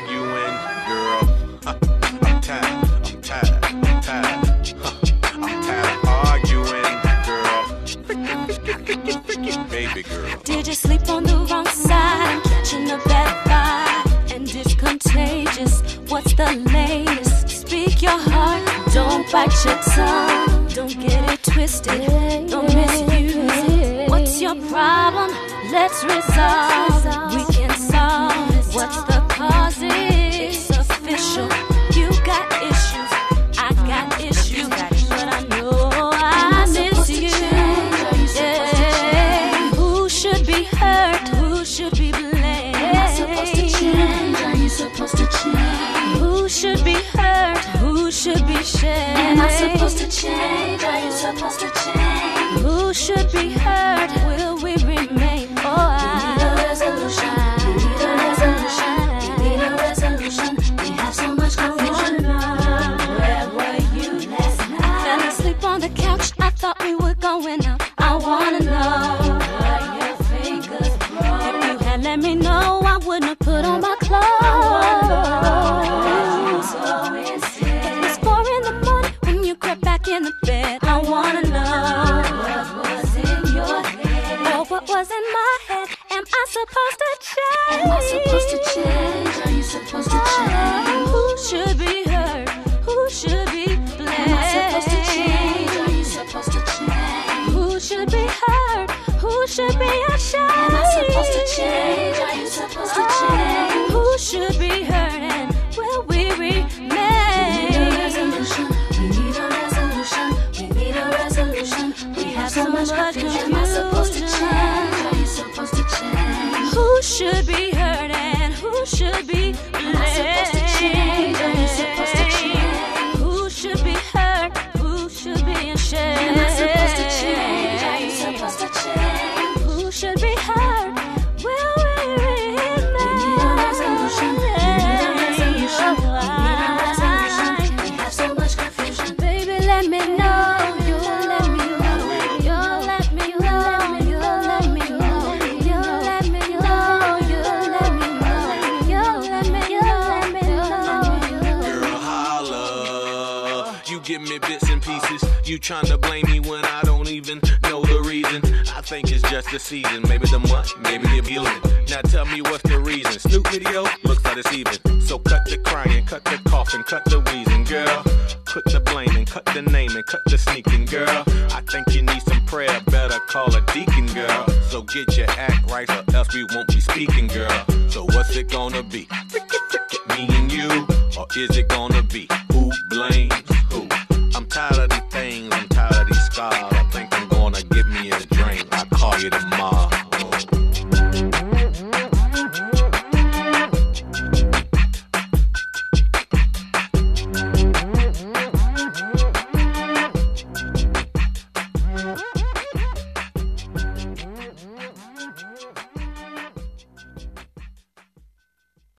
arguing, girl. I'm tired, I'm tired, I'm tired. I'm tired arguing, girl. Baby girl. Did you sleep on the wrong side? Catching a bad vibe, and it's contagious. What's the latest? Speak your heart, don't bite your tongue. Don't get it twisted, don't misuse it. What's your problem? Let's resolve. Who should be blamed? Am I supposed to change? Are you supposed to change? Who should be hurt? Who should be shamed? Am I supposed to change? Are you supposed to change? Who should be hurt? Will we was in my head? Am I supposed to change? Am I supposed to change? Are you supposed to change? Oh, who should be hurt? Who should be blamed? Am I supposed to change? Are you supposed to change? Who should be hurt? Who should be ashamed? Am I supposed to change? Are you supposed to oh, change? Who should be hurt and will we We need a resolution. We need a resolution. We need a resolution. We have so much confusion. Should be hurt and who should be Am I supposed to change? Are you supposed to blamed? change? Who should be hurt? Who should be ashamed? Am I supposed to change? Are you supposed to change? Who should be hurt? Will we remain? We need a resolution. You give me bits and pieces. You tryna blame me when I don't even know the reason. I think it's just the season. Maybe the month, maybe the feeling. Now tell me what's the reason. Snoop video looks like it's even. So cut the crying, cut the coughing, cut the wheezing, girl. Put the blaming, cut the naming, cut the sneaking, girl. I think you need some prayer. Better call a deacon, girl. So get your act right, or else we won't be speaking, girl. So what's it gonna be? me and you? Or is it gonna be who blames tired of these things, I'm tired of these scars. I think I'm gonna give me a drink. I call you tomorrow.